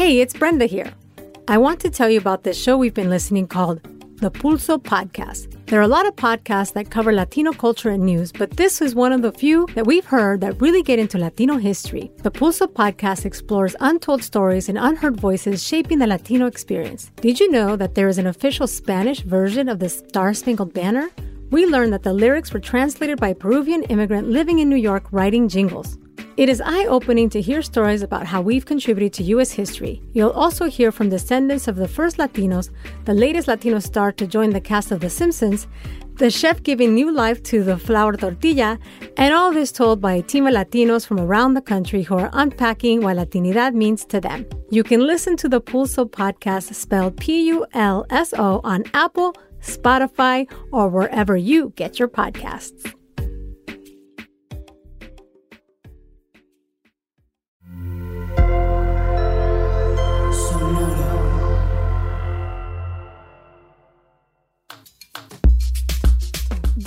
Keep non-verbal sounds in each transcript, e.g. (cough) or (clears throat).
Hey, it's Brenda here. I want to tell you about this show we've been listening called the Pulso Podcast. There are a lot of podcasts that cover Latino culture and news, but this is one of the few that we've heard that really get into Latino history. The Pulso Podcast explores untold stories and unheard voices shaping the Latino experience. Did you know that there is an official Spanish version of the Star Spangled Banner? We learned that the lyrics were translated by a Peruvian immigrant living in New York writing jingles. It is eye opening to hear stories about how we've contributed to U.S. history. You'll also hear from descendants of the first Latinos, the latest Latino star to join the cast of The Simpsons, the chef giving new life to the flour tortilla, and all this told by a team of Latinos from around the country who are unpacking what Latinidad means to them. You can listen to the Pulso podcast spelled P U L S O on Apple, Spotify, or wherever you get your podcasts.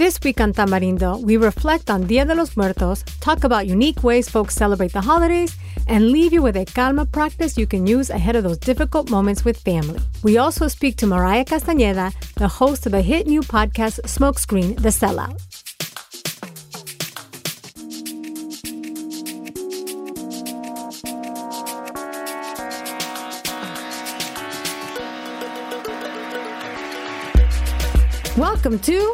This week on Tamarindo, we reflect on Dia de los Muertos, talk about unique ways folks celebrate the holidays, and leave you with a calma practice you can use ahead of those difficult moments with family. We also speak to Mariah Castañeda, the host of the hit new podcast Smokescreen, The Sellout. Welcome to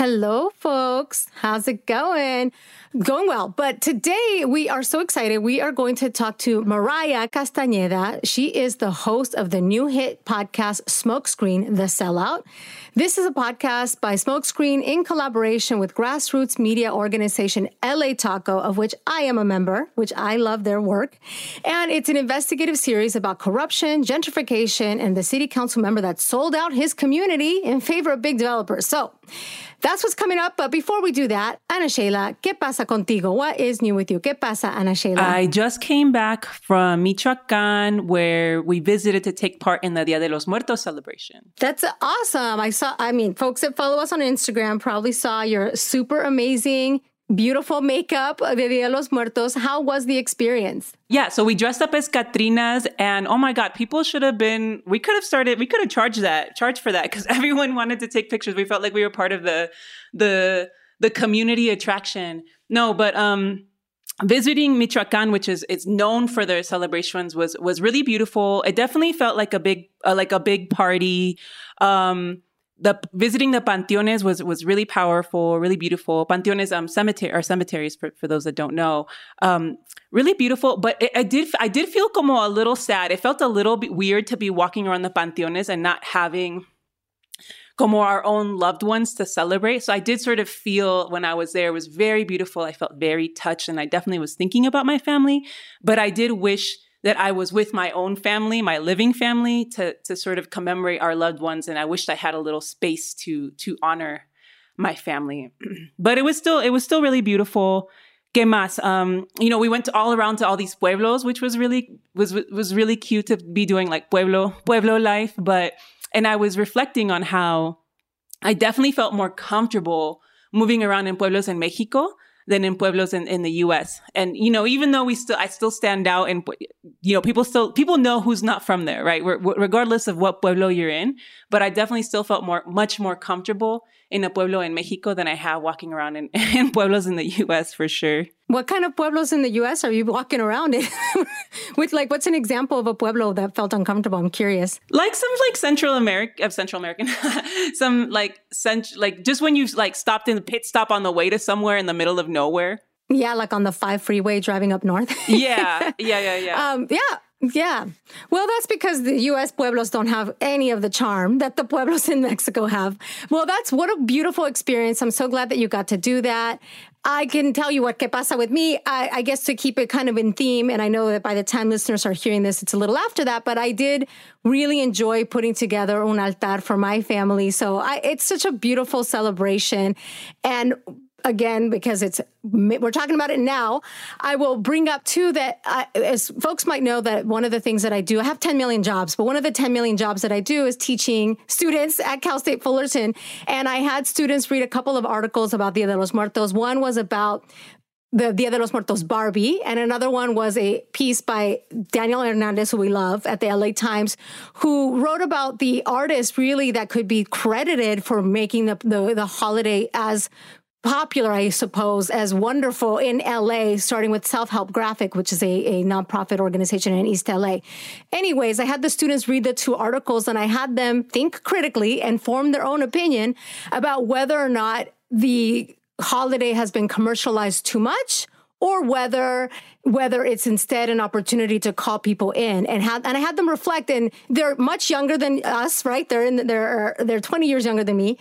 Hello, folks. How's it going? Going well. But today we are so excited. We are going to talk to Mariah Castañeda. She is the host of the new hit podcast, Smokescreen The Sellout. This is a podcast by Smokescreen in collaboration with grassroots media organization LA Taco, of which I am a member, which I love their work. And it's an investigative series about corruption, gentrification, and the city council member that sold out his community in favor of big developers. So, that's what's coming up. But before we do that, Ana Sheila, ¿qué pasa contigo? What is new with you? ¿Qué pasa, Ana Sheila? I just came back from Michoacan, where we visited to take part in the Dia de los Muertos celebration. That's awesome. I saw, I mean, folks that follow us on Instagram probably saw your super amazing beautiful makeup de Dia de los Muertos. How was the experience? Yeah, so we dressed up as Catrinas, and oh my God, people should have been. We could have started. We could have charged that, charged for that, because (laughs) everyone wanted to take pictures. We felt like we were part of the the the community attraction. No, but um, visiting Michoacan, which is it's known for their celebrations, was was really beautiful. It definitely felt like a big uh, like a big party. Um, the visiting the panteones was was really powerful, really beautiful. Panteones, um, cemetery or cemeteries for, for those that don't know, um, really beautiful. But it, I did I did feel como a little sad. It felt a little bit weird to be walking around the panteones and not having como our own loved ones to celebrate. So I did sort of feel when I was there, it was very beautiful. I felt very touched, and I definitely was thinking about my family. But I did wish that I was with my own family, my living family, to to sort of commemorate our loved ones, and I wished I had a little space to to honor my family. (clears throat) but it was still it was still really beautiful. Que más? Um, you know, we went all around to all these pueblos, which was really was was really cute to be doing like pueblo pueblo life. But and I was reflecting on how I definitely felt more comfortable moving around in pueblos in Mexico than in pueblos in, in the US. And, you know, even though we still, I still stand out and, you know, people still, people know who's not from there, right? regardless of what pueblo you're in. But I definitely still felt more, much more comfortable in a pueblo in Mexico than I have walking around in, (laughs) in pueblos in the US for sure. What kind of pueblos in the US are you walking around in? (laughs) With like, what's an example of a pueblo that felt uncomfortable? I'm curious. Like some like Central America, of Central American, (laughs) some like cent- like just when you like stopped in the pit stop on the way to somewhere in the middle of nowhere. Yeah, like on the five freeway driving up north. yeah, yeah, yeah, yeah. Um, yeah, yeah. Well, that's because the US pueblos don't have any of the charm that the pueblos in Mexico have. Well, that's what a beautiful experience. I'm so glad that you got to do that. I can tell you what que pasa with me. I, I, guess to keep it kind of in theme, and I know that by the time listeners are hearing this, it's a little after that, but I did really enjoy putting together un altar for my family. So I, it's such a beautiful celebration. And again because it's we're talking about it now i will bring up too that I, as folks might know that one of the things that i do i have 10 million jobs but one of the 10 million jobs that i do is teaching students at cal state fullerton. And i had students read a couple of articles about dia de los muertos. One was about the Dia de los Muertos Barbie, and another one was a piece by Daniel Hernandez, who we love at the LA Times, who wrote about the artist really that could be credited for making the, the, the holiday as popular, I suppose, as wonderful in LA, starting with Self Help Graphic, which is a, a nonprofit organization in East LA. Anyways, I had the students read the two articles and I had them think critically and form their own opinion about whether or not the holiday has been commercialized too much or whether whether it's instead an opportunity to call people in and have and I had them reflect and they're much younger than us, right? They're in they're they're 20 years younger than me.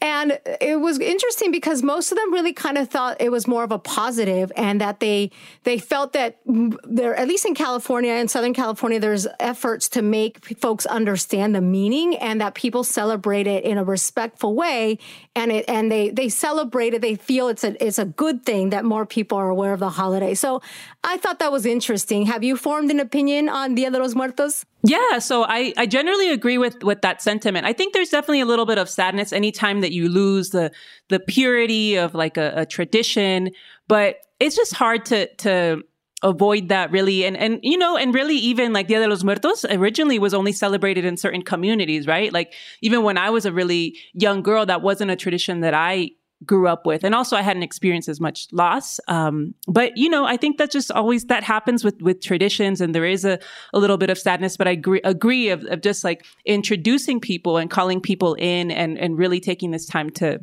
And it was interesting because most of them really kind of thought it was more of a positive and that they they felt that there at least in California in Southern California there's efforts to make folks understand the meaning and that people celebrate it in a respectful way and it and they they celebrate it they feel it's a it's a good thing that more people are aware of the holiday. So I thought that was interesting. Have you formed an opinion on Dia de los Muertos? Yeah, so I, I generally agree with with that sentiment. I think there's definitely a little bit of sadness anytime that you lose the the purity of like a, a tradition, but it's just hard to to avoid that really and and you know and really even like dia de los muertos originally was only celebrated in certain communities right like even when i was a really young girl that wasn't a tradition that i grew up with. And also i hadn't experienced as much loss. Um, but you know i think that just always that happens with with traditions and there is a, a little bit of sadness but i agree, agree of, of just like introducing people and calling people in and and really taking this time to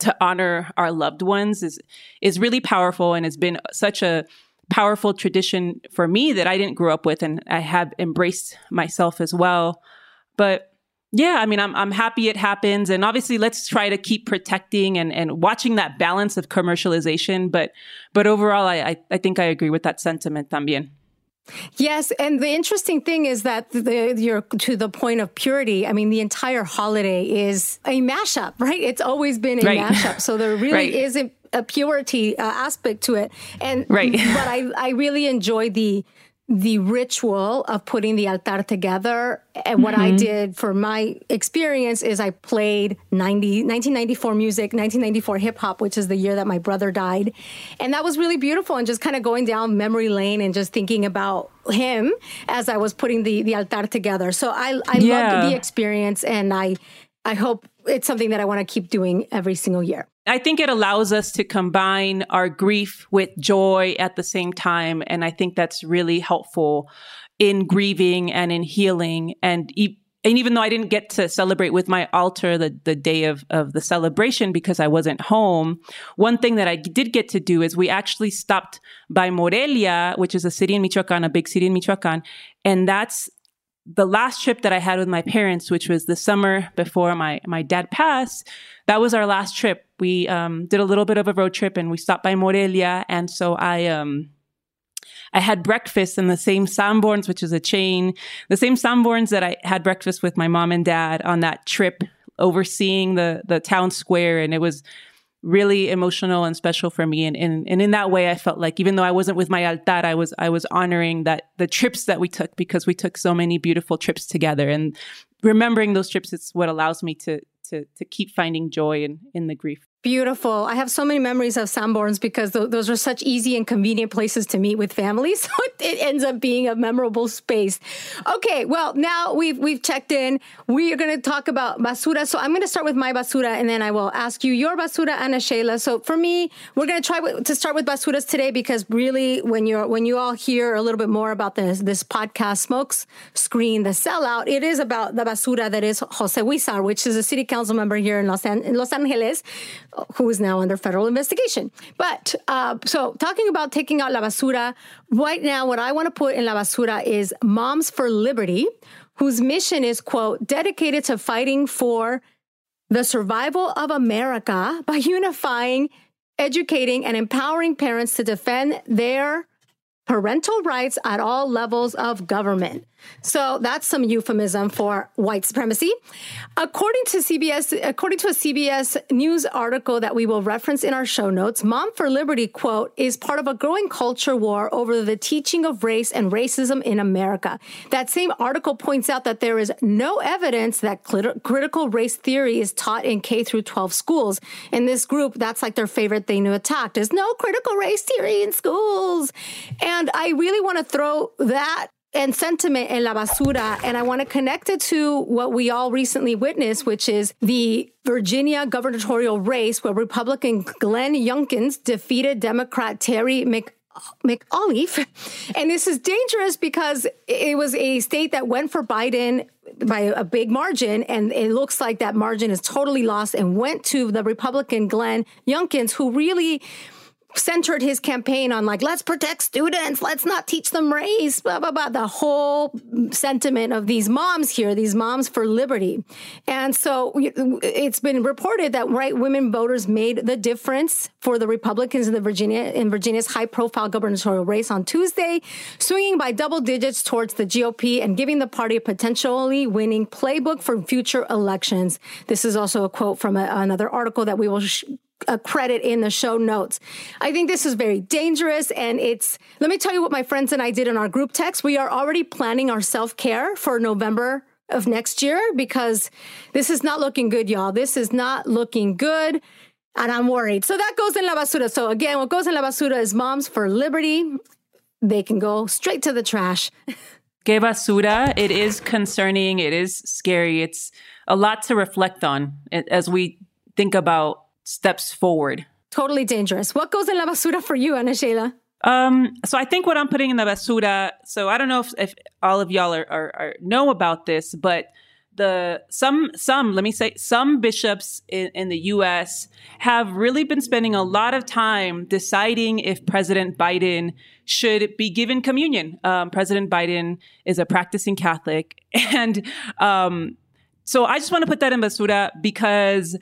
to honor our loved ones is is really powerful and has been such a powerful tradition for me that i didn't grow up with and i have embraced myself as well. But yeah, I mean, I'm I'm happy it happens, and obviously, let's try to keep protecting and, and watching that balance of commercialization. But but overall, I, I, I think I agree with that sentiment también. Yes, and the interesting thing is that the, you're to the point of purity. I mean, the entire holiday is a mashup, right? It's always been a right. mashup, so there (laughs) really right. isn't a purity uh, aspect to it. And right, (laughs) but I I really enjoy the the ritual of putting the altar together. And what mm-hmm. I did for my experience is I played 90, 1994 music, 1994 hip hop, which is the year that my brother died. And that was really beautiful. And just kind of going down memory lane and just thinking about him as I was putting the, the altar together. So I, I yeah. loved the experience and I, I hope it's something that I want to keep doing every single year. I think it allows us to combine our grief with joy at the same time. And I think that's really helpful in grieving and in healing. And, e- and even though I didn't get to celebrate with my altar the, the day of, of the celebration because I wasn't home, one thing that I did get to do is we actually stopped by Morelia, which is a city in Michoacan, a big city in Michoacan. And that's the last trip that I had with my parents, which was the summer before my, my dad passed, that was our last trip. We um, did a little bit of a road trip and we stopped by Morelia. And so I, um, I had breakfast in the same Sanborns, which is a chain, the same Sanborns that I had breakfast with my mom and dad on that trip, overseeing the the town square, and it was really emotional and special for me. And, and, and in that way, I felt like even though I wasn't with my altar, I was, I was honoring that the trips that we took because we took so many beautiful trips together and remembering those trips is what allows me to, to, to keep finding joy in, in the grief. Beautiful. I have so many memories of Sanborns because th- those are such easy and convenient places to meet with families. (laughs) So it, ends up being a memorable space. Okay, well now we've we've checked in. We are going to talk about basura. So I'm going to start with my basura, and then I will ask you your basura, Ana Sheila. So for me, we're going to try w- to start with basuras today because really, when you're when you all hear a little bit more about this this podcast, Smokes Screen, the sellout, it is about the basura that is Jose Huizar, which is a city council member here in Los, An- in Los Angeles who is now under federal investigation. But uh, so talking about taking out la basura, right now, what I want to put in la basura is Moms for Liberty, whose mission is, quote, dedicated to fighting for the survival of America by (laughs) unifying educating and empowering parents to defend their parental rights at all levels of government. So that's some euphemism for white supremacy. According to CBS, according to a CBS News article that we will reference in our show notes, Mom for Liberty quote is part of a growing culture war over the teaching of race and racism in America. That same article points out that there is no evidence that critical race theory is taught in K through 12 schools. In this group, that's like their favorite thing to attack. There's no critical race theory in schools. And I really want to throw that and sentiment in La Basura. And I want to connect it to what we all recently witnessed, which is the Virginia gubernatorial race where Republican Glenn Youngkins defeated Democrat Terry Mc McAuliffe. And this is dangerous because it was a state that went for Biden by a big margin, and it looks like that margin is totally lost and went to the Republican Glenn Youngkins, who really centered his campaign on like let's protect students. Let's not teach them race blah blah blah. The whole sentiment of these moms here these moms for liberty. And so it's been reported that right women voters made the difference for the republicans in the virginia in virginia's high profile gubernatorial race on tuesday swinging by double digits towards the gop and giving the party a potentially winning playbook for future elections. This is also a quote from a, another article that we will sh- a credit in the show notes. I think this is very dangerous. And it's, let me tell you what my friends and I did in our group text. We are already planning our self care for November of next year because this is not looking good, y'all. This is not looking good. And I'm worried. So that goes in La Basura. So again, what goes in La Basura is Moms for Liberty. They can go straight to the trash. (laughs) Que basura. It is concerning. It is scary. It's a lot to reflect on as we think about steps forward. Totally dangerous. What goes in la basura for you, Ana Sheila? Um, so I think what I'm putting in the basura. So I don't know if, if all of y'all are, are, are, know about this, but the some some let me say some bishops in, in the U.S. have really been spending a lot of time deciding if President Biden should be given communion. Um, President Biden is a practicing Catholic, (laughs) and um, so I just want to put that in basura because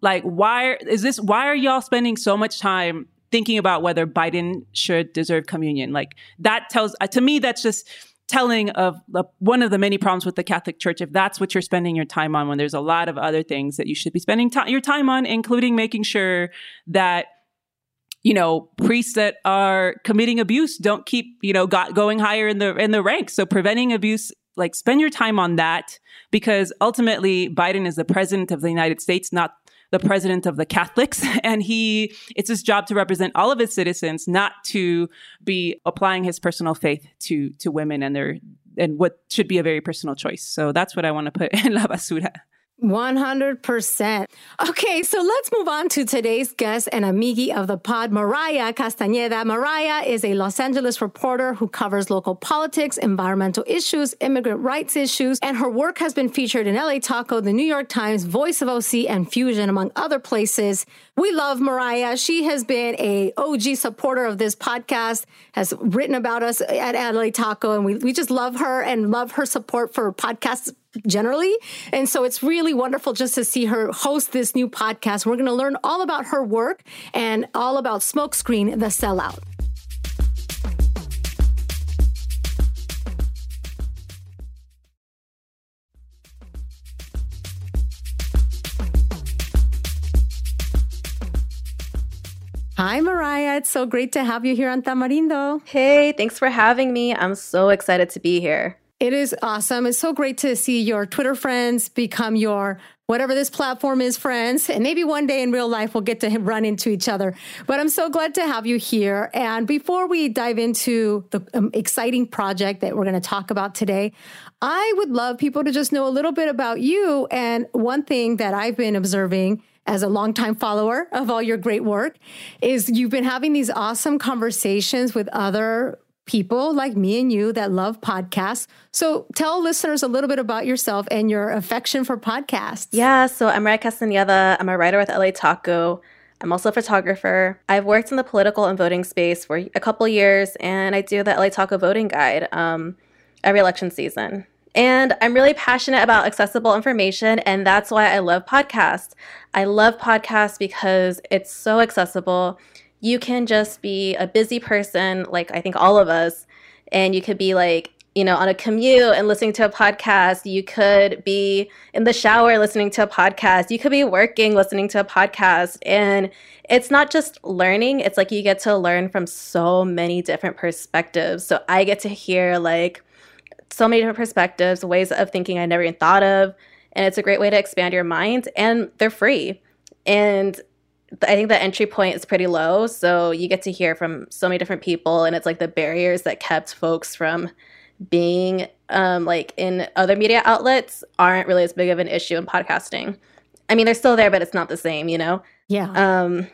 like, why is this? Why are y'all spending so much time thinking about whether Biden should deserve communion? Like, that tells uh, to me that's just telling of uh, one of the many problems with the Catholic Church. If that's what you're spending your time on, when there's a lot of other things that you should be spending t- your time on, including making sure that you know priests that are committing abuse don't keep you know got, going higher in the in the ranks. So preventing abuse like spend your time on that because ultimately Biden is the president of the United States, not the president of the Catholics, (laughs) and he it's his job to represent all of his citizens, not to be applying his personal faith to to women and their and what should be a very personal choice. So that's what I want to put (laughs) in la basura. 100%. Okay, so let's move on to today's guest and amigi of the pod, Mariah Castañeda. Mariah is a Los Angeles reporter who covers local politics, environmental issues, immigrant rights issues, and her work has been featured in LA Taco, the New York Times, Voice of OC, and Fusion, among other places. We love Mariah. She has been a OG supporter of this podcast, has written about us at LA Taco, and we, we just love her and love her support for podcasts generally. And so it's really wonderful just to see her host this new podcast. We're going to learn all about her work and all about Smokescreen, the sellout. Hi, Mariah. It's so great to have you here on Tamarindo. Hey, thanks for having me. I'm so excited to be here. It is awesome. It's so great to see your Twitter friends become your whatever this platform is friends. And maybe one day in real life we'll get to (laughs) run into each other. But I'm so glad to have you here. And before we dive into the um, exciting project that we're going to talk about today, I would love people to just know a little bit about you. And one thing that I've been observing as a longtime follower of all your great work is you've been having these awesome conversations with other people like me and you that love podcasts. So tell listeners a little bit about yourself and your affection for podcasts. Yeah, so I'm Mariah Castañeda. I'm a writer with LA Taco. I'm also a photographer. I've worked in the political and voting space for a couple years, and I do the LA Taco voting guide um, every election season. And I'm really passionate about accessible information, and that's why I love podcasts. I love podcasts because it's so accessible. You can just be a busy person, like I think all of us, and you could be like, you know, on a commute and listening to a podcast. You could be in the shower listening to a podcast. You could be working listening to a podcast. And it's not just learning, it's like you get to learn from so many different perspectives. So I get to hear like, so many different perspectives, ways of thinking I never even thought of. And it's a great way to expand your mind, and they're free. And I think the entry point is pretty low. So you get to hear from so many different people, and it's like the barriers that kept folks from being um, like in other media outlets aren't really as big of an issue in podcasting. I mean, they're still there, but it's not the same, you know? Yeah. Um,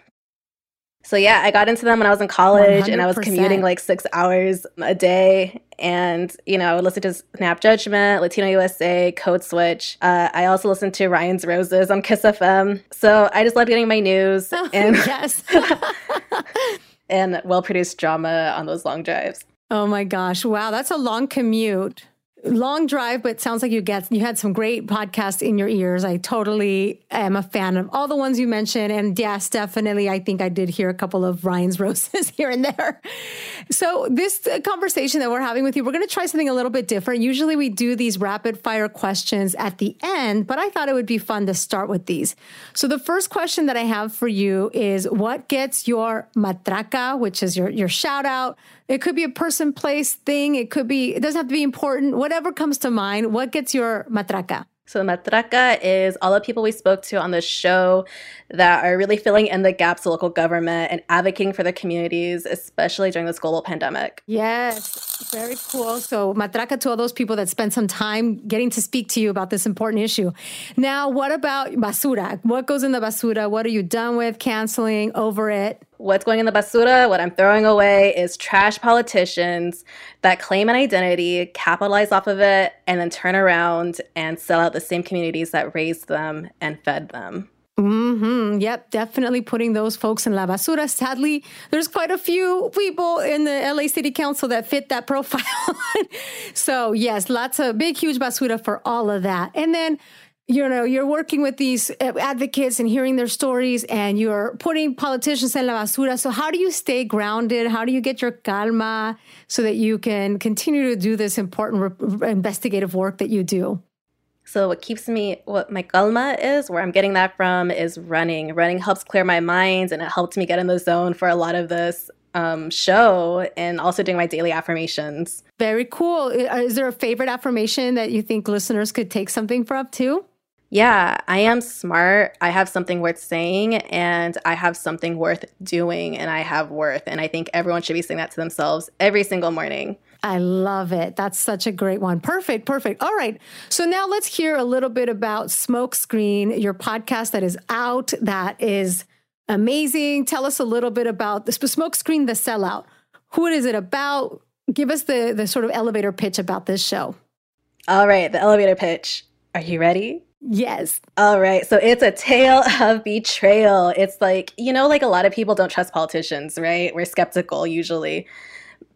so yeah, I got into them when I was in college 100%. and I was commuting like six hours a day. And, you know, I would listen to Snap Judgment, Latino USA, Code Switch. Uh, I also listened to Ryan's Roses on KIIS FM. So I just loved getting my news and (laughs) yes. (laughs) and well produced drama on those long drives. Oh my gosh. Wow. That's a long commute long drive, but sounds like you get you had some great podcasts in your ears. I totally am a fan of all the ones you mentioned, and yes, definitely, I think I did hear a couple of Ryan's (laughs) roses here and there. So this conversation that we're having with you, we're going to try something a little bit different. Usually, we do these rapid fire questions at the end, but I thought it would be fun to start with these. So the first question that I have for you is, what gets your matraca, which is your your shout out it could be a person, place, thing. It could be, it doesn't have to be important. Whatever comes to mind. What gets your matraca? So, the matraca is all the people we spoke to on the show that are really filling in the gaps of local government and advocating for their communities, especially during this global pandemic. Yes, very cool. So, matraca to all those people that spent some time getting to speak to you about this important issue. Now, what about basura? What goes in the basura? What are you done with, canceling, over it? What's going in the basura, what I'm throwing away is trash politicians that claim an identity, capitalize off of it, and then turn around and sell out the same communities that raised them and fed them. Mm-hmm. Yep, definitely putting those folks in la basura. Sadly, there's quite a few people in the LA City Council that fit that (laughs) profile. so, yes, lots of big, huge basura for all of that. And then you know you're working with these uh, advocates and hearing their stories and you're putting politicians in la basura. So how do you stay grounded? How do you get your calma so that you can continue to do this important re- investigative work that you do? So what keeps me what my calma is where i'm getting that from is running. Running helps clear my mind and it helped me get in the zone for a lot of this um, show and also doing my daily affirmations. Very cool. Is there a favorite affirmation that you think listeners could take something from too yeah, I am smart. I have something worth saying and I have something worth doing and I have worth. And I think everyone should be saying that to themselves every single morning. I love it. That's such a great one. Perfect, perfect. All right. So now let's hear a little bit about Smokescreen, your podcast that is out, that is amazing. Tell us a little bit about the Smokescreen, the sellout. Who is it about? Give us the, the sort of elevator pitch about this show. All right, the elevator pitch. Are you ready? Yes. All right. So it's a tale (laughs) of betrayal. It's like, you know, like a lot of people don't trust politicians, right? We're skeptical usually.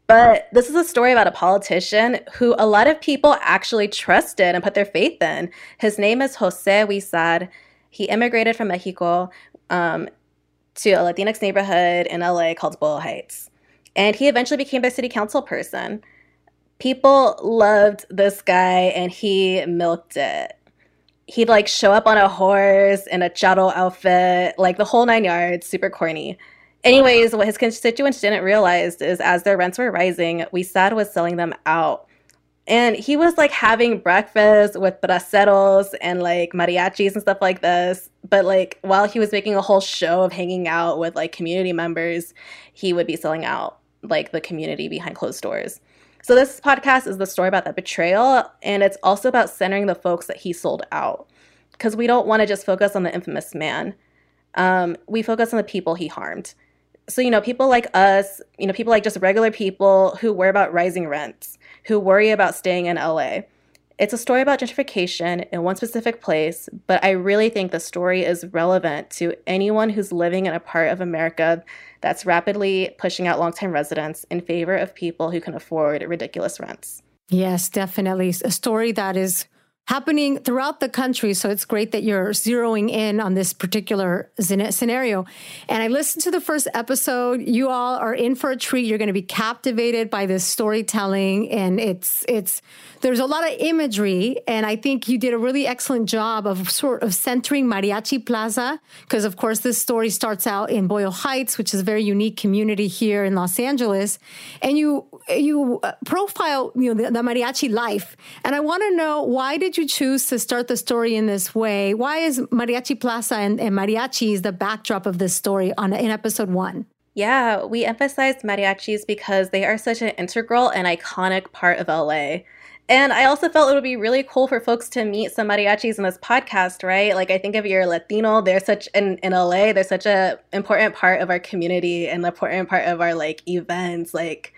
But this is a story about a politician who a lot of people actually trusted and put their faith in. His name is Jose Huizar. He immigrated from Mexico um, to a Latinx neighborhood in LA called Boyle Heights. And he eventually became the city council person. People loved this guy and he milked it he'd like show up on a horse in a charro outfit, like the whole nine yards, super corny. Anyways, what his constituents didn't realize is as their rents were rising, Huizar was selling them out. And he was like having breakfast with braceros and like mariachis and stuff like this. But like while he was making a whole show of hanging out with like community members, he would be selling out like the community behind closed doors. So this podcast is the story about that betrayal, and it's also about centering the folks that he sold out, because we don't want to just focus on the infamous man. Um, we focus on the people he harmed. So you know, people like us, you know, people like just regular people who worry about rising rents, who worry about staying in LA. It's a story about gentrification in one specific place, but I really think the story is relevant to anyone who's living in a part of America that's rapidly pushing out longtime residents in favor of people who can afford ridiculous rents. Yes, definitely. A story that is happening throughout the country. So it's great that you're zeroing in on this particular scenario. And I listened to the first episode. You all are in for a treat. You're going to be captivated by this storytelling, and it's it's there's a lot of imagery, and I think you did a really excellent job of sort of centering Mariachi Plaza, because of course this story starts out in Boyle Heights, which is a very unique community here in Los Angeles, and you you uh, profile you know the, the mariachi life, and I want to know why did you choose to start the story in this way? Why is Mariachi Plaza and, and mariachis the backdrop of this story on in episode one? Yeah, we emphasized mariachis because they are such an integral and iconic part of LA. And I also felt it would be really cool for folks to meet some mariachis in this podcast, right? Like I think if you're Latino, they're such in, in LA, they're such a important part of our community and important part of our like events. Like,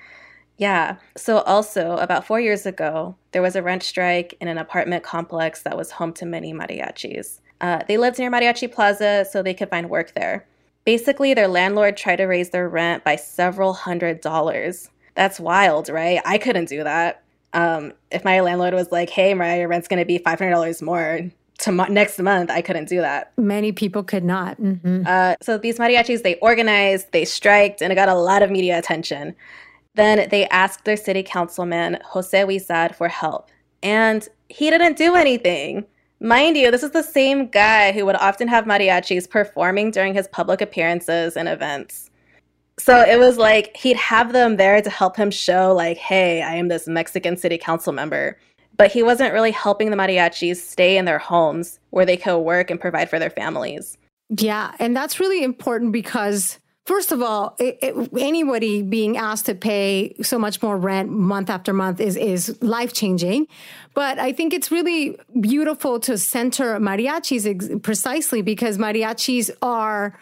yeah. So also about four years ago, there was a rent strike in an apartment complex that was home to many mariachis. Uh, they lived near Mariachi Plaza so they could find work there. Basically, their landlord tried to raise their rent by several hundred dollars. That's wild, right? I couldn't do that um, if my landlord was like, "Hey, Mariah, your rent's going to be five hundred dollars more to mo- next month," I couldn't do that. Many people could not. Mm-hmm. Uh, so these mariachis, they organized, they striked, and it got a lot of media attention. Then they asked their city councilman Jose Huizar for help, and he didn't do anything. Mind you, this is the same guy who would often have mariachis performing during his public appearances and events. So it was like he'd have them there to help him show like hey i am this mexican city council member. But he wasn't really helping the mariachis stay in their homes where they could work and provide for their families. Yeah and that's really important because first of all it, it, anybody being asked to pay so much more rent month after month is is life changing but i think it's really beautiful to center mariachis ex- precisely because mariachis are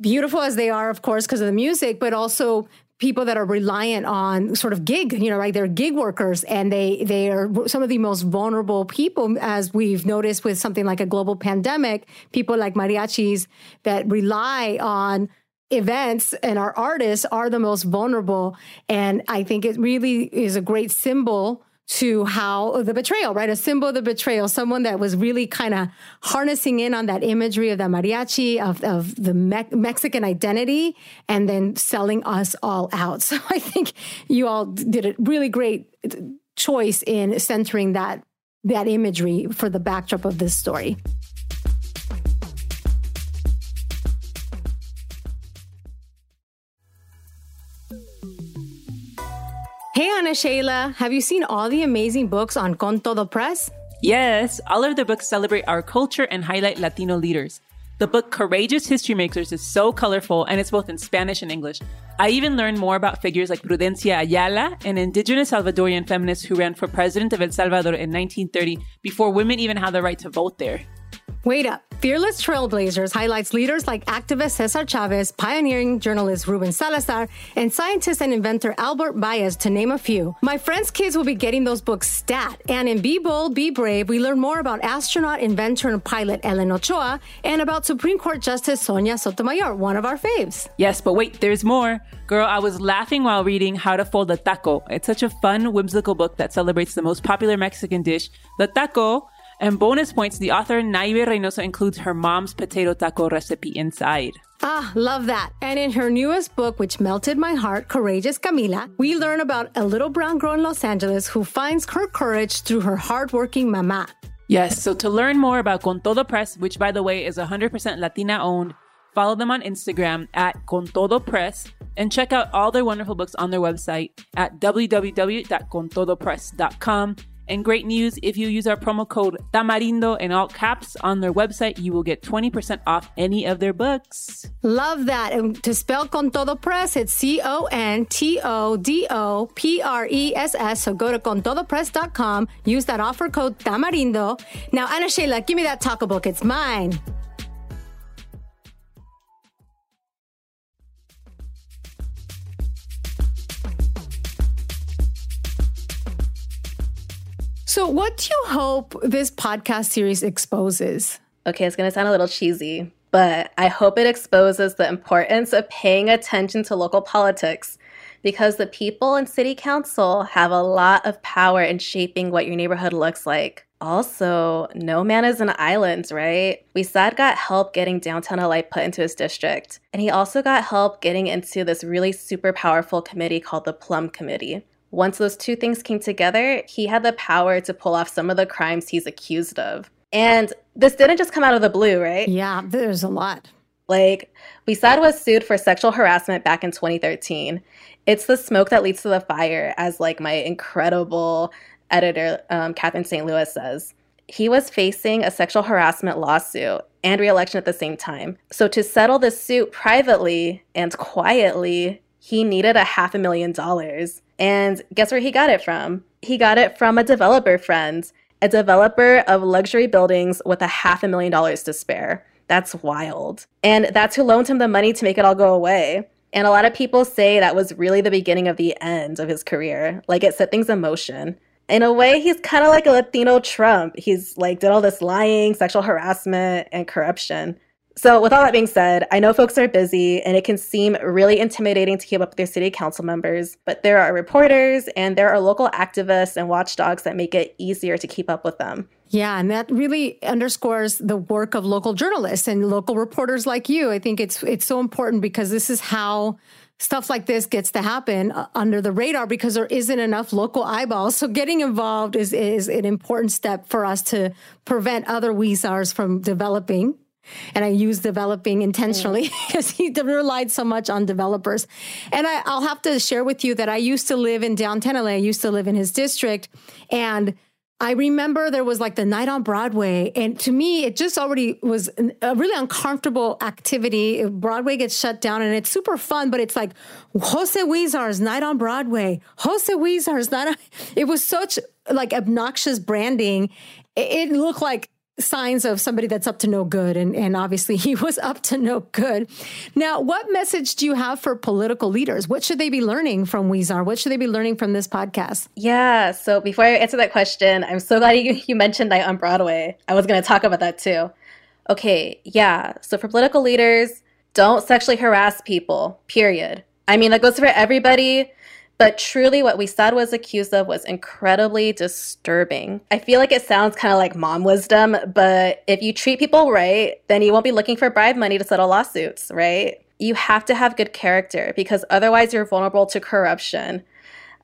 beautiful as they are, of course, because of the music, but also people that are reliant on sort of gig, you know, right? They're gig workers and they they are some of the most vulnerable people, as we've noticed with something like a global pandemic. People like mariachis that rely on events and our artists are the most vulnerable. And I think it really is a great symbol to how uh, the betrayal, right? A symbol of the betrayal, someone that was really kind of harnessing in on that imagery of the mariachi, of, of the Me- Mexican identity, and then selling us all out. (laughs) So I think you all did a really great uh, choice in centering that that imagery for the backdrop of this story. Hey, Ana Sheila, have you seen all the amazing books on Con Todo Press? Yes, all of the books celebrate our culture and highlight Latino leaders. The book Courageous History Makers is so colorful and it's both in Spanish and English. I even learned more about figures like Prudencia Ayala, an indigenous Salvadorian feminist who ran for president of El Salvador in 1930 before women even had the right to vote there. Wait up. Fearless Trailblazers highlights leaders like activist Cesar Chavez, pioneering journalist Ruben Salazar, and scientist and inventor Albert Baez, to name a few. My friends' kids will be getting those books stat. And in Be Bold, Be Brave, we learn more about astronaut, inventor, and pilot Ellen Ochoa, and about Supreme Court Justice Sonia Sotomayor, one of our faves. Yes, but wait, there's more. Girl, I was laughing while reading How to Fold a Taco. It's such a fun, whimsical book that celebrates the most popular Mexican dish, the taco and bonus points, the author Naibe Reynoso includes her mom's potato taco recipe inside. Ah, love that. And in her newest book, which melted my heart, Courageous Camila, we learn about a little brown girl in Los Angeles who finds her courage through her hardworking mama. Yes, so to learn more about Con Todo Press, which by the way is 100% Latina owned, follow them on Instagram at Con Todo Press and check out all their wonderful books on their website at www.contodopress.com and great news, if you use our promo code Tamarindo in all caps on their website, you will get 20% off any of their books. Love that. And to spell Con Todo Press, it's C O N T O D O P R E S S. So go to contodopress.com, use that offer code Tamarindo. Now, Ana Sheila, give me that taco book. It's mine. So, what do you hope this podcast series exposes? Okay, it's going to sound a little cheesy, but I hope it exposes the importance of paying attention to local politics because the people in city council have a lot of power in shaping what your neighborhood looks like. Also, no man is an island, right? Huizar got help getting downtown LA put into his district. And he also got help getting into this really super powerful committee called the Plum Committee. Once those two things came together, he had the power to pull off some of the crimes he's accused of. And this didn't just come out of the blue, right? Yeah, there's a lot. Like, Huizar was sued for sexual harassment back in 2013. It's the smoke that leads to the fire, as like my incredible editor, um, Catherine St. Louis, says. He was facing a sexual harassment lawsuit and reelection at the same time. So, to settle the suit privately and quietly, he needed a half a million dollars. And guess where he got it from? He got it from a developer friend, a developer of luxury buildings with a half a million dollars to spare. That's wild. And that's who loaned him the money to make it all go away. And a lot of people say that was really the beginning of the end of his career. Like it set things in motion in a way, he's kind of like a Latino Trump. He's like did all this lying, sexual harassment, and corruption. So, with all that being said, I know folks are busy and it can seem really intimidating to keep up with their city council members, but there are reporters and there are local activists and watchdogs that make it easier to keep up with them. Yeah, and that really underscores the work of local journalists and local reporters like you. I think it's it's so important because this is how stuff like this gets to happen uh, under the radar because there isn't enough local eyeballs. So getting involved is is an important step for us to prevent other Wizards from developing. And I use developing intentionally mm. (laughs) because he relied so much on developers. And I, I'll have to share with you that I used to live in downtown LA. I used to live in his district. And I remember there was like the night on Broadway, and to me, it just already was a really uncomfortable activity. Broadway gets shut down, and it's super fun, but it's like Jose Huizar's night on Broadway. Jose Huizar's night. On, (laughs) it was such like obnoxious branding. It looked like signs of somebody that's up to no good. And, and obviously (laughs) he was up to no good. Now, what message do you have for political leaders? What should they be learning from Huizar? What should they be learning from this podcast? Yeah. So before I answer that question, I'm so (laughs) glad you, you mentioned Night on Broadway. I was going to talk about that too. Okay. Yeah. So for political leaders, don't sexually harass people, period. I mean, that goes for everybody. But truly, what Huizar was accused of was incredibly disturbing. I feel like it sounds kind of like mom wisdom, but if you treat people right, then you won't be looking for bribe money to settle lawsuits, right? You have to have good character because otherwise you're vulnerable to corruption.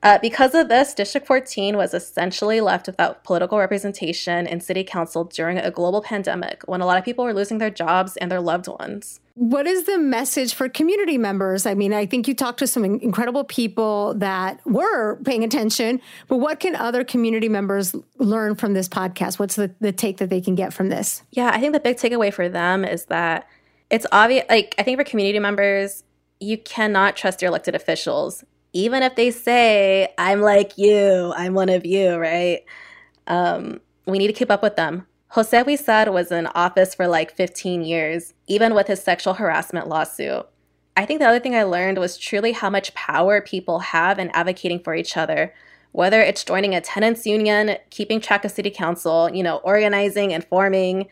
Uh, because of this, District 14 was essentially left without political representation in city council during a global pandemic when a lot of people were losing their jobs and their loved ones. What is the message for community members? I mean, I think you talked to some incredible people that were paying attention, but what can other community members learn from this podcast? What's the, the take that they can get from this? Yeah, I think the big takeaway for them is that it's obvious, like, I think for community members, you cannot trust your elected officials even if they say, I'm like you, I'm one of you, right? Um, we need to keep up with them. Jose Huizar was in office for like 15 years, even with his sexual harassment lawsuit. I think the other thing I learned was truly how much power people have in advocating for each other, whether it's joining a tenants union, keeping track of city council, you know, organizing and forming,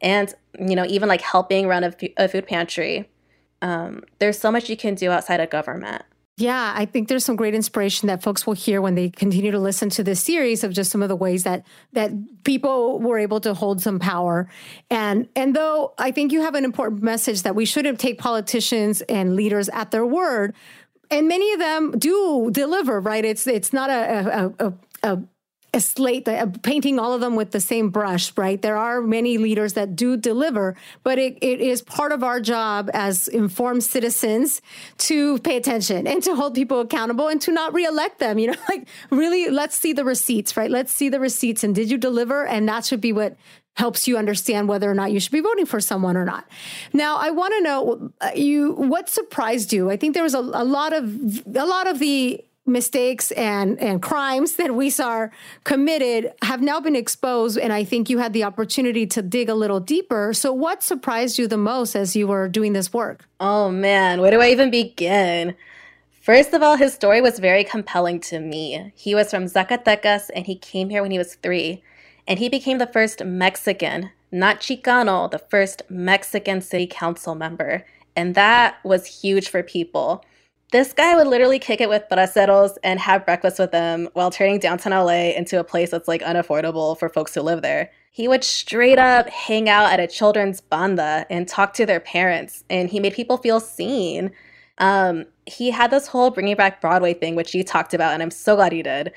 and, you know, even like helping run a, a food pantry. Um, there's so much you can do outside of government. Yeah, I think there's some great inspiration that folks will hear when they continue to listen to this series of just some of the ways that that people were able to hold some power. And and though I think you have an important message that we shouldn't take politicians and leaders at their word, and many of them do deliver, right? It's it's not a a, a, a a slate, painting all of them with the same brush, right? There are many leaders that do deliver, but it, it is part of our job as informed citizens to pay attention and to hold people accountable and to not reelect them. You know, (laughs) like really, let's see the receipts, right? Let's see the receipts. And did you deliver? And that should be what helps you understand whether or not you should be voting for someone or not. Now, I want to know uh, you what surprised you. I think there was a, a lot of a lot of the mistakes and and crimes that we saw committed have now been exposed and I think you had the opportunity to dig a little deeper. So what surprised you the most as you were doing this work? Oh man, where do I even begin? First of all, his story was very compelling to me. He was from Zacatecas and he came here when he was 3 and he became the first Mexican, not Chicano, the first Mexican city council member. And that was huge for people This guy would literally kick it with braceros and have breakfast with them while turning downtown LA into a place that's like unaffordable for folks who live there. He would straight up hang out at a children's banda and talk to their parents, and he made people feel seen. Um, he had this whole bringing back Broadway thing, which you talked about, and I'm so glad he did.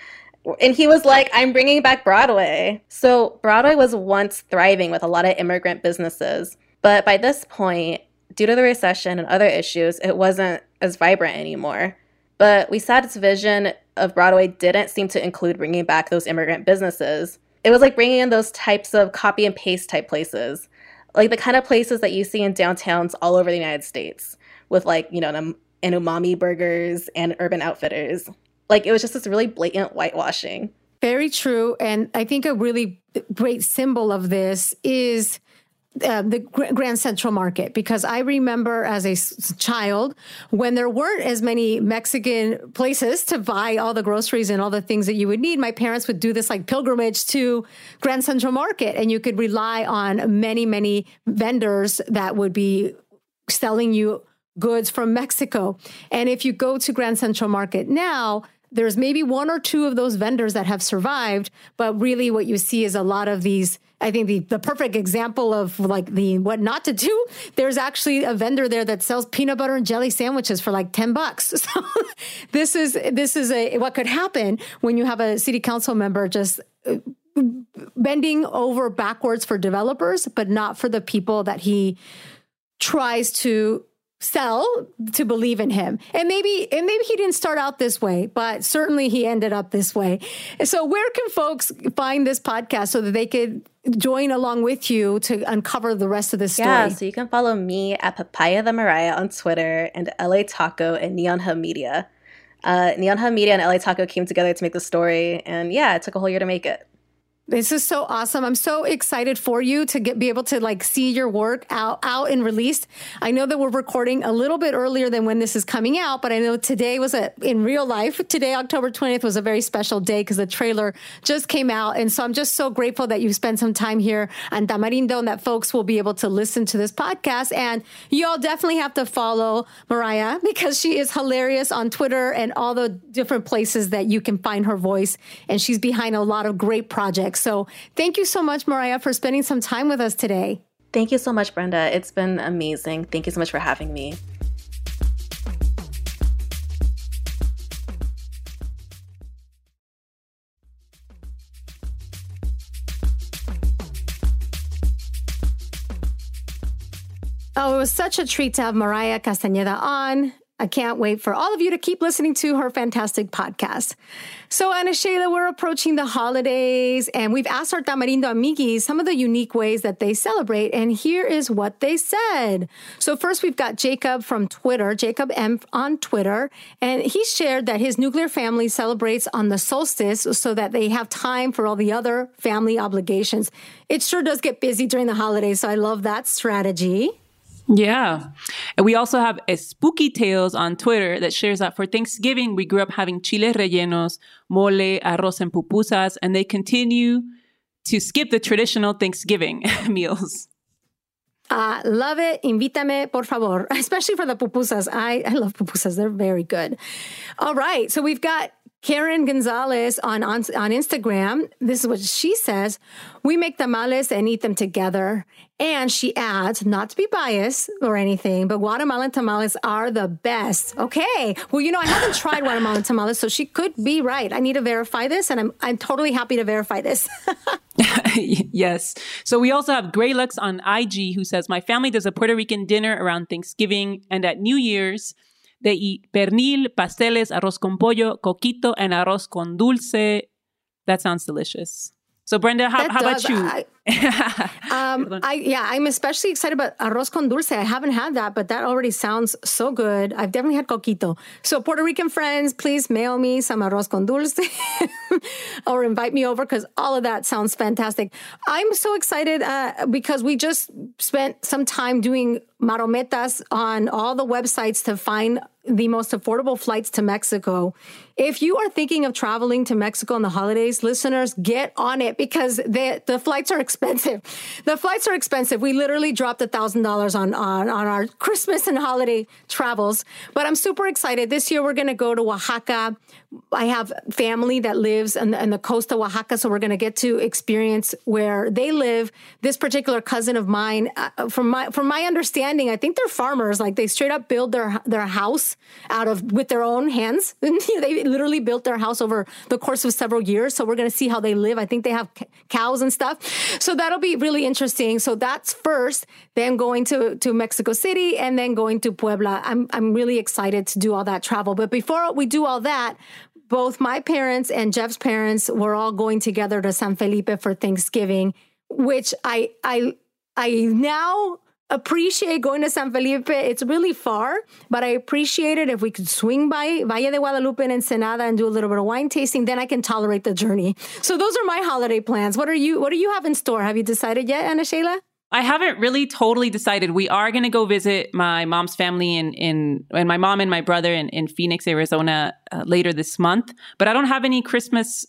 And he was like, I'm bringing back Broadway. So Broadway was once thriving with a lot of immigrant businesses. But by this point, due to the recession and other issues, it wasn't as vibrant anymore. But we saw its vision of Broadway didn't seem to include bringing back those immigrant businesses. It was like bringing in those types of copy and paste type places, like the kind of places that you see in downtowns all over the United States, with like, you know, an umami burgers and urban outfitters. Like it was just this really blatant whitewashing. Very true. And I think a really great symbol of this is uh, the Grand Central Market because I remember as a s- child when there weren't as many Mexican places to buy all the groceries and all the things that you would need. My parents would do this like pilgrimage to Grand Central Market, and you could rely on many, many vendors that would be selling you goods from Mexico. And if you go to Grand Central Market now, there's maybe one or two of those vendors that have survived, but really what you see is a lot of these. I think the, the perfect example of like the what not to do, there's actually a vendor there that sells peanut butter and jelly sandwiches for like 10 bucks. (laughs) So this is this is a what could happen when you have a city council member just uh, bending over backwards for developers, but not for the people that he tries to sell to believe in him. And maybe and maybe he didn't start out this way, but certainly he ended up this way. So where can folks find this podcast so that they could join along with you to uncover the rest of the story? Yeah, so you can follow me at Papaya the Mariah on Twitter and LA Taco and Neon Hum Media. Uh, Neon Hum Media and LA Taco came together to make the story, and yeah, it took a whole year to make it. This is so awesome. I'm so excited for you to get be able to like see your work out out and released. I know that we're recording a little bit earlier than when this is coming out, but I know today was a in real life. Today, October 20th, was a very special day because the trailer just came out, and so I'm just so grateful that you spent some time here on Tamarindo and that folks will be able to listen to this podcast. And you all definitely have to follow Mariah (laughs) because she is hilarious on Twitter and all the different places that you can find her voice, and she's behind a lot of great projects. So thank you so much, Mariah, for spending some time with us today. Thank you so much, Brenda. It's been amazing. Thank you so much for having me. Oh, it was such a treat to have Mariah Castañeda on. I can't wait for all of you to keep listening to her fantastic podcast. So, Ana Sheila, we're approaching the holidays and we've asked our Tamarindo Amigis some of the unique ways that they celebrate. And here is what they said. So, first, we've got Jacob from Twitter, Jacob M on Twitter, and he shared that his nuclear family celebrates on the solstice so that they have time for all the other family obligations. It sure does get busy during the holidays. So, I love that strategy. Yeah. And we also have a Spooky Tales on Twitter that shares that for Thanksgiving, we grew up having chiles rellenos, mole, arroz, and pupusas, and they continue to skip the traditional Thanksgiving (laughs) meals. Uh, love it. Invítame, por favor, (laughs) especially for the pupusas. I, I love pupusas. They're very good. All right. So we've got Karen Gonzalez on, on, on Instagram. This is what she says. We make tamales and eat them together. And she adds, not to be biased or anything, but Guatemalan tamales are the best. Okay. Well, you know, I haven't tried Guatemalan tamales, so she could be right. I need to verify this, and I'm I'm totally happy to verify this. (laughs) yes. So we also have Gray Lux on IG who says, My family does a Puerto Rican dinner around Thanksgiving and at New Year's. They eat pernil, pasteles, arroz con pollo, coquito, and arroz con dulce. That sounds delicious. So, Brenda, how, how about you? I, (laughs) um, I, yeah, I'm especially excited about arroz con dulce. I haven't had that, but that already sounds so good. I've definitely had coquito. So, Puerto Rican friends, please mail me some arroz con dulce (laughs) or invite me over because all of that sounds fantastic. I'm so excited uh, because we just spent some time doing marometas on all the websites to find the most affordable flights to Mexico. If you are thinking of traveling to Mexico in the holidays, listeners, get on it because the, the flights are expensive expensive. The flights are expensive. We literally dropped a thousand dollars on on on our Christmas and holiday travels. But I'm super excited. This year we're going to go to Oaxaca. I have family that lives on the, on the coast of Oaxaca, so we're going to get to experience where they live. This particular cousin of mine, uh, from my from my understanding, I think they're farmers. Like they straight up build their their house out of with their own hands. (laughs) they literally built their house over the course of several years. So we're going to see how they live. I think they have c- cows and stuff. So that'll be really interesting. So that's first. Then going to to Mexico City and then going to Puebla. I'm I'm really excited to do all that travel. But before we do all that both my parents and Jeff's parents were all going together to San Felipe for Thanksgiving, which I I I now appreciate going to San Felipe. It's really far, but I appreciate it if we could swing by Valle de Guadalupe and Ensenada and do a little bit of wine tasting, then I can tolerate the journey. So those are my holiday plans. What are you what do you have in store? Have you decided yet, Ana Sheila? I haven't really totally decided. We are going to go visit my mom's family in in and my mom and my brother in, in Phoenix, Arizona uh, later this month. But I don't have any Christmas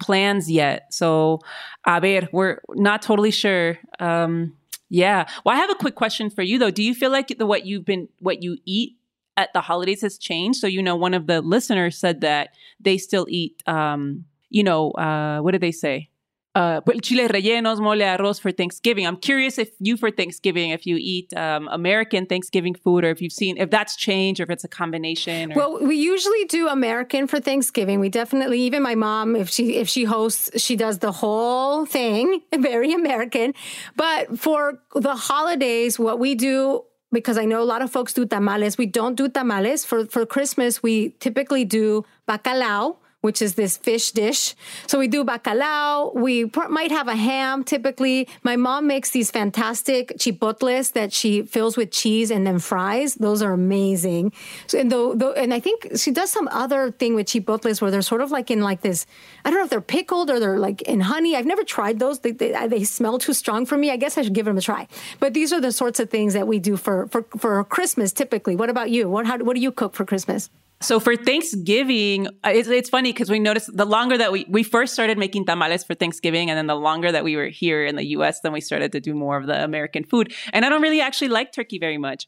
plans yet. So, a ver, we're not totally sure. Um, yeah. Well, I have a quick question for you though. Do you feel like the what you've been what you eat at the holidays has changed? So, you know, one of the listeners said that they still eat um, you know, uh, what did they say? Uh, chile rellenos, mole arroz for Thanksgiving. I'm curious if you for Thanksgiving, if you eat um, American Thanksgiving food, or if you've seen if that's changed, or if it's a combination. Or... Well, we usually do American for Thanksgiving. We definitely, even my mom, if she if she hosts, she does the whole thing, (laughs) very American. But for the holidays, what we do because I know a lot of folks do tamales. We don't do tamales for for Christmas. We typically do bacalao which is this fish dish. So we do bacalao. We might have a ham typically. My mom makes these fantastic chipotles that she fills with cheese and then fries. Those are amazing. So, and, the, and I think she does some other thing with chipotles where they're sort of like in like this, I don't know if they're pickled or they're like in honey. I've never tried those. They, they, they smell too strong for me. I guess I should give them a try. But these are the sorts of things that we do for, for, for Christmas typically. What about you? What, how, what do you cook for Christmas? So for Thanksgiving, uh, it's, it's funny because we noticed the longer that we we first started making tamales for Thanksgiving, and then the longer that we were here in the U.S., then we started to do more of the American food. And I don't really actually like turkey very much,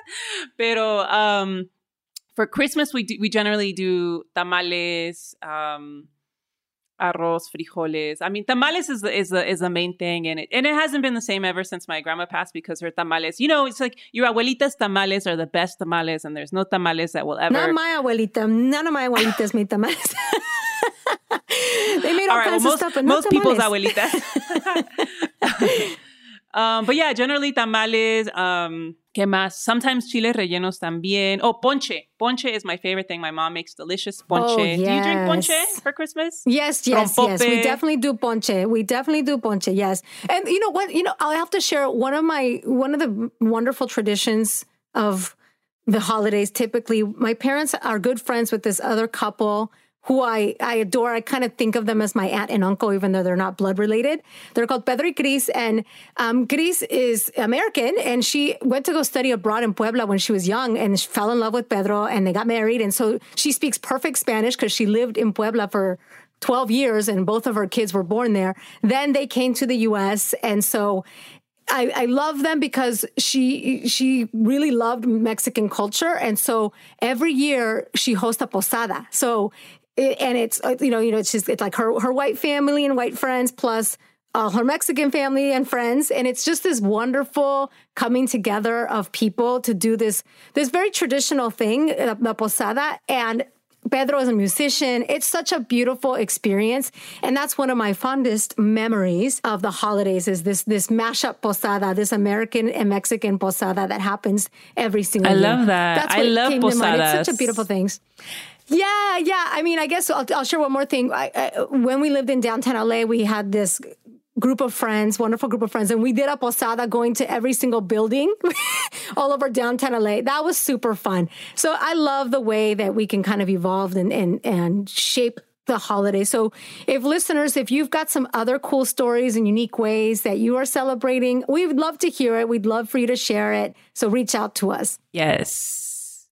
(laughs) pero um, for Christmas we do, we generally do tamales. Um, arroz, frijoles. I mean, tamales is is the, is the main thing, and it and it hasn't been the same ever since my grandma passed because her tamales. You know, it's like your abuelita's tamales are the best tamales, and there's no tamales that will ever. Not my abuelita. None of my abuelitas made tamales. (laughs) they made all, all right, kinds well, most, of stuff, but most people's abuelitas. (laughs) (laughs) um, but yeah, generally tamales. Um, ¿Qué más? Sometimes chiles rellenos también. Oh, ponche. Ponche is my favorite thing. My mom makes delicious oh, ponche. Oh, yes. Do you drink ponche for Christmas? Yes, yes, rompope. yes. We definitely do ponche. We definitely do ponche. Yes. And you know what? You know, I'll have to share one of my one of the wonderful traditions of the holidays. Typically, my parents are good friends with this other couple who I, I adore. I kind of think of them as my aunt and uncle, even though they're not blood related. They're called Pedro y Cris. And um, is American and she went to go study abroad in Puebla when she was young and fell in love with Pedro and they got married. And so she speaks perfect Spanish because she lived in Puebla for 12 years and both of her kids were born there. Then they came to the US. And so I, I, love them because she she really loved Mexican culture, and so every year she hosts a posada. So it, and it's uh, you know you know it's just it's like her her white family and white friends plus all her Mexican family and friends, and it's just this wonderful coming together of people to do this this very traditional thing, uh, la posada, and Pedro is a musician. It's such a beautiful experience. And that's one of my fondest memories of the holidays is this, this mashup posada, this American and Mexican posada that happens every single I year. I love that. That's I love posadas. It's such a beautiful thing. Yeah, yeah. I mean, I guess I'll, I'll share one more thing. I, I, when we lived in downtown LA, we had this group of friends, wonderful group of friends, and we did a posada going to every single building (laughs) all over downtown LA. That was super fun. So I love the way that we can kind of evolve and and and shape the holiday. So if listeners, if you've got some other cool stories and unique ways that you are celebrating, we would love to hear it. We'd love for you to share it. So reach out to us. Yes.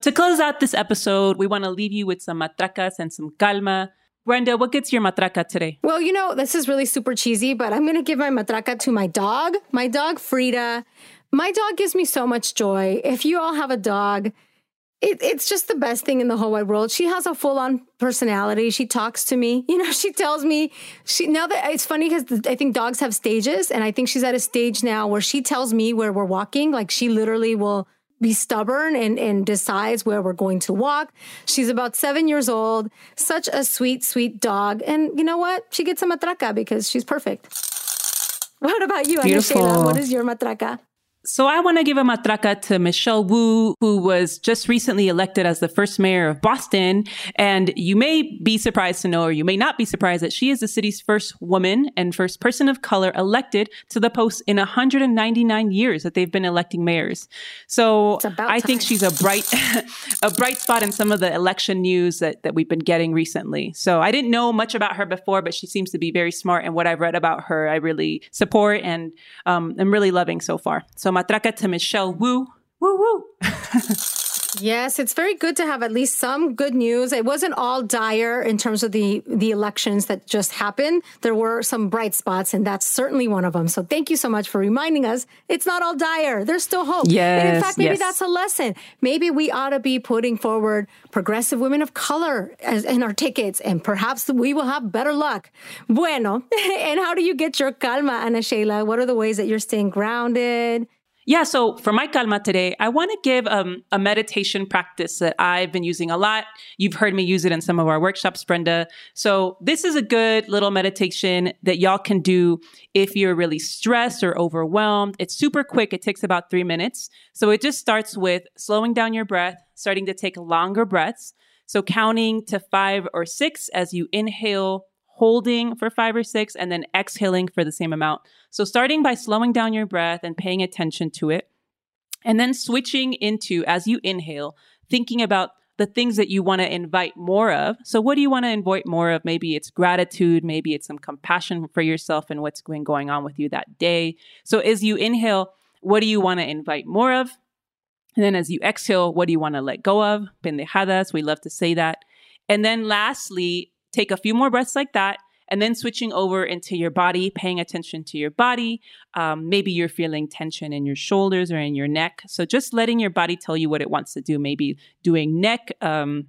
To close out this episode, we want to leave you with some matracas and some calma. Brenda, what gets your matraca today? Well, you know, this is really super cheesy, but I'm going to give my matraca to my dog, my dog Frida. My dog gives me so much joy. If you all have a dog, it, it's just the best thing in the whole wide world. She has a full on personality. She talks to me. (laughs) You know, she tells me she now that it's funny because I think dogs have stages, and I think she's at a stage now where she tells me where we're walking. Like she literally will be stubborn and, and decides where we're going to walk. She's about seven years old, such a sweet, sweet dog. And you know what? She gets a matraca because she's perfect. What about you, Beautiful. What is your matraca? So I want to give a matraca to Michelle Wu, who was just recently elected as the first mayor of Boston. And you may be surprised to know, or you may not be surprised that she is the city's first woman and first person of color elected to the post in 199 years that they've been electing mayors. So I think she's a bright, (laughs) a bright spot in some of the election news that, that we've been getting recently. So I didn't know much about her before, but she seems to be very smart. And what I've read about her, I really support and um, I'm really loving so far. So matraca to Michelle Wu. Woo woo. (laughs) Yes, it's very good to have at least some good news. It wasn't all dire in terms of the the elections that just happened. There were some bright spots, and that's certainly one of them. So thank you so much for reminding us. It's not all dire. There's still hope. Yes, and in fact, maybe yes. that's a lesson. Maybe we ought to be putting forward progressive women of color as, in our tickets, and perhaps we will have better luck. Bueno, (laughs) and how do you get your calma, Ana Sheila? What are the ways that you're staying grounded? Yeah, so for my calma today, I want to give um, a meditation practice that I've been using a lot. You've heard me use it in some of our workshops, Brenda. So this is a good little meditation that y'all can do if you're really stressed or overwhelmed. It's super quick. It takes about three minutes. So it just starts with slowing down your breath, starting to take longer breaths. So counting to five or six as you inhale holding for five or six, and then exhaling for the same amount. So starting by slowing down your breath and paying attention to it, and then switching into, as you inhale, thinking about the things that you want to invite more of. So, what do you want to invite more of? Maybe it's gratitude, maybe it's some compassion for yourself and what's going going on with you that day. So, as you inhale, what do you want to invite more of? And then as you exhale, what do you want to let go of? Pendejadas, we love to say that. And then lastly, take a few more breaths like that and then switching over into your body, paying attention to your body. Um, maybe you're feeling tension in your shoulders or in your neck. So just letting your body tell you what it wants to do. Maybe doing neck, um,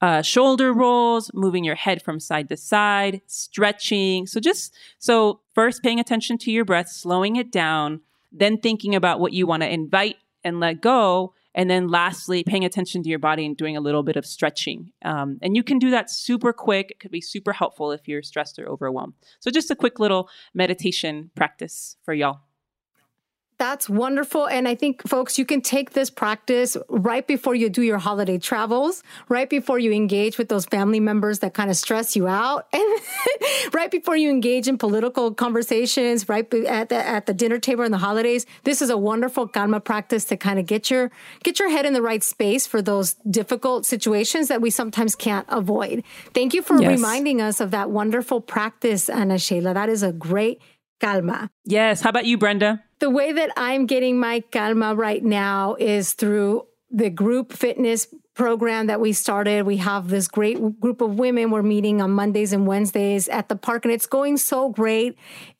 uh, shoulder rolls, moving your head from side to side, stretching. So just so first paying attention to your breath, slowing it down, then thinking about what you want to invite and let go, and then lastly, paying attention to your body and doing a little bit of stretching. Um, and you can do that super quick. It could be super helpful if you're stressed or overwhelmed. So just a quick little meditation practice for y'all. That's wonderful. And I think, folks, you can take this practice right before you do your holiday travels, right before you engage with those family members that kind of stress you out, (laughs) and right before you engage in political conversations, right at the, at the dinner table in the holidays. This is a wonderful calma practice to kind of get your, get your head in the right space for those difficult situations that we sometimes can't avoid. Thank you for yes. reminding us of that wonderful practice, Ana Sheila. That is a great calma. Yes. How about you, Brenda? The way that I'm getting my calma right now is through the group fitness program that we started. We have this great group of women. We're meeting on Mondays and Wednesdays at the park, and it's going so great.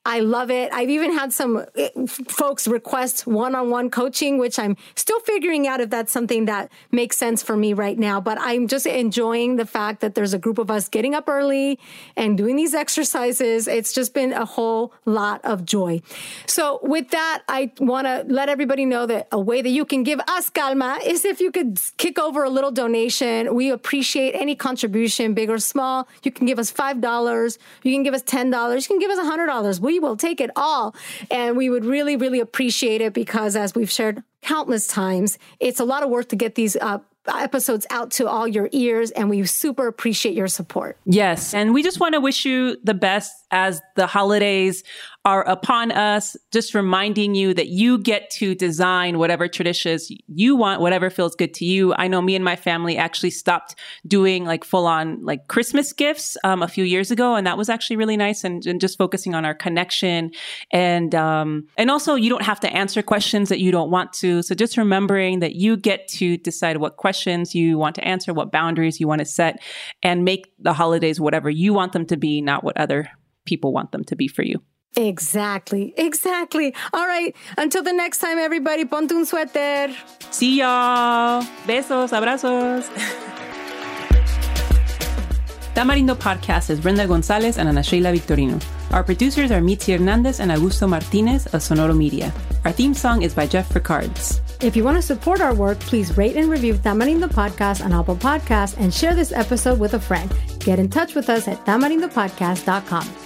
I love it. I've even had some eh, folks request one on one coaching, which I'm still figuring out if that's something that makes sense for me right now. But I'm just enjoying the fact that there's a group of us getting up early and doing these exercises. It's just been a whole lot of joy. So, with that, I want to let everybody know that a way that you can give us calma is if you could kick over a little donation. We appreciate any contribution, big or small. You can give us $5, you can give us $10, you can give us $100. We we will take it all. And we would really, really appreciate it because, as we've shared countless times, it's a lot of work to get these uh, episodes out to all your ears and we super appreciate your support. Yes. And we just want to wish you the best as the holidays are upon us, just reminding you that you get to design whatever traditions you want, whatever feels good to you. I know me and my family actually stopped doing like full on like Christmas gifts um, a few years ago, and that was actually really nice. And, and just focusing on our connection, and um, and also you don't have to answer questions that you don't want to. So just remembering that you get to decide what questions questions you want to answer, what boundaries you want to set, and make the holidays whatever you want them to be, not what other people want them to be for you. Exactly, exactly. All right, until the next time, everybody, ponte un suéter. See y'all. Besos, abrazos. (laughs) Tamarindo Podcast is Brenda Gonzalez and Ana Sheila Victorino. Our producers are Mitzi Hernandez and Augusto Martinez of Sonoro Media. Our theme song is by Jeff Ricards. If you want to support our work, please rate and review Tamarindo Podcast on Apple Podcasts and share this episode with a friend. Get in touch with us at tamarindopodcast.com.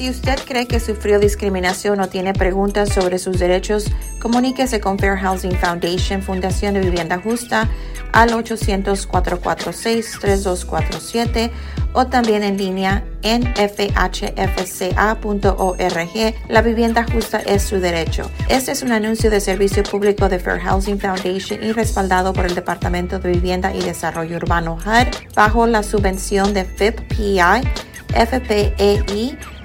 Si usted cree que sufrió discriminación o tiene preguntas sobre sus derechos, comuníquese con Fair Housing Foundation, Fundación de Vivienda Justa, al 800-446-3247 o también en línea en fhfca.org. La vivienda justa es su derecho. Este es un anuncio de servicio público de Fair Housing Foundation y respaldado por el Departamento de Vivienda y Desarrollo Urbano HUD bajo la subvención de FIPPI, FPEI